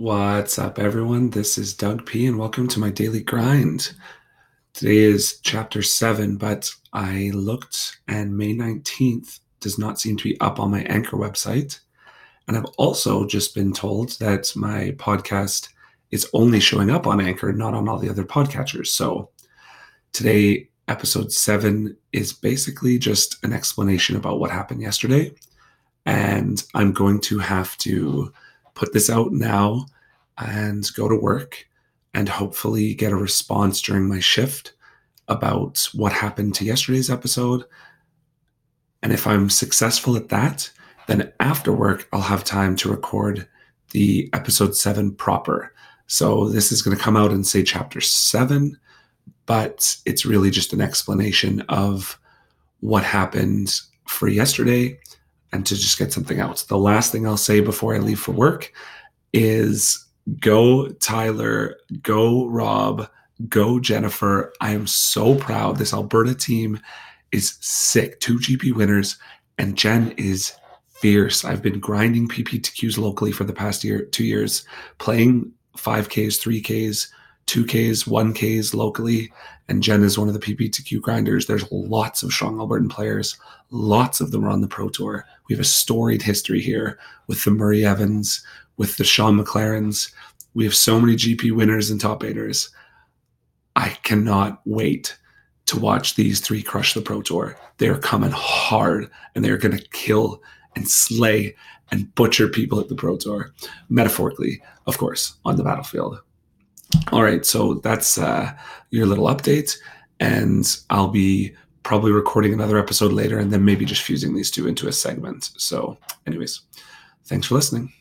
What's up, everyone? This is Doug P, and welcome to my daily grind. Today is chapter seven, but I looked and May 19th does not seem to be up on my Anchor website. And I've also just been told that my podcast is only showing up on Anchor, not on all the other podcatchers. So today, episode seven is basically just an explanation about what happened yesterday. And I'm going to have to put this out now and go to work and hopefully get a response during my shift about what happened to yesterday's episode. And if I'm successful at that, then after work, I'll have time to record the episode seven proper. So this is going to come out and say, chapter seven, but it's really just an explanation of what happened for yesterday and to just get something out. The last thing I'll say before I leave for work is go Tyler, go Rob, go Jennifer. I am so proud. This Alberta team is sick. Two GP winners, and Jen is fierce. I've been grinding PPTQs locally for the past year, two years, playing 5Ks, 3Ks, 2Ks, 1Ks locally. And Jen is one of the PPTQ grinders. There's lots of strong Albertan players. Lots of them are on the Pro Tour. We have a storied history here with the Murray Evans, with the Shaun McLarens. We have so many GP winners and top eighters. I cannot wait to watch these three crush the Pro Tour. They're coming hard and they're going to kill and slay and butcher people at the Pro Tour, metaphorically, of course, on the battlefield. All right, so that's uh, your little update, and I'll be probably recording another episode later and then maybe just fusing these two into a segment. So, anyways, thanks for listening.